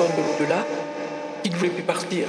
à une personne de l'au-delà qui ne voulait plus partir.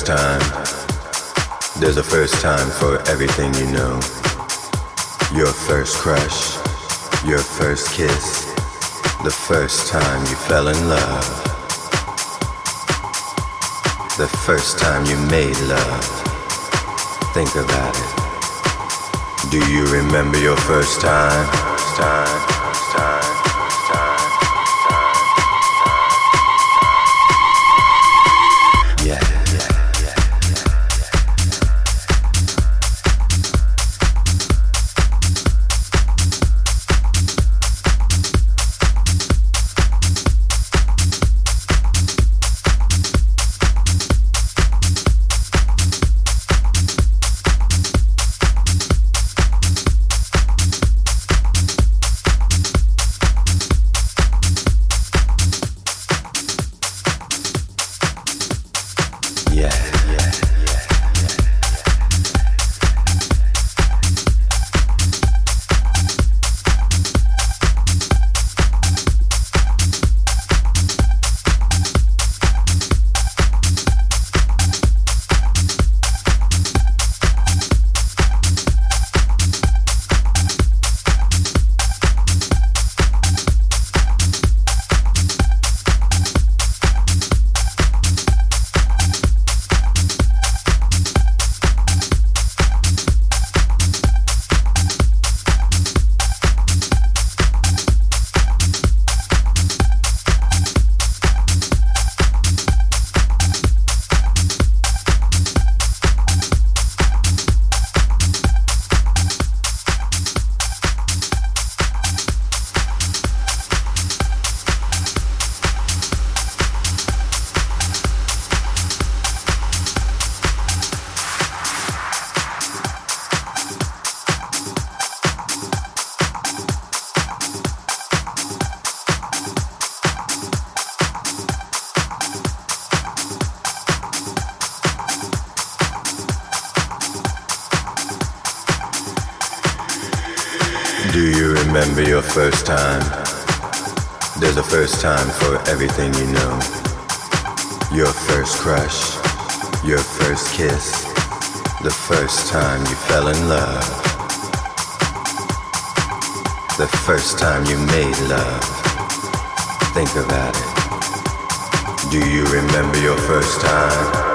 First time. There's a first time for everything you know. Your first crush, your first kiss, the first time you fell in love, the first time you made love. Think about it. Do you remember your first time? First time, the first time you made love. Think about it. Do you remember your first time?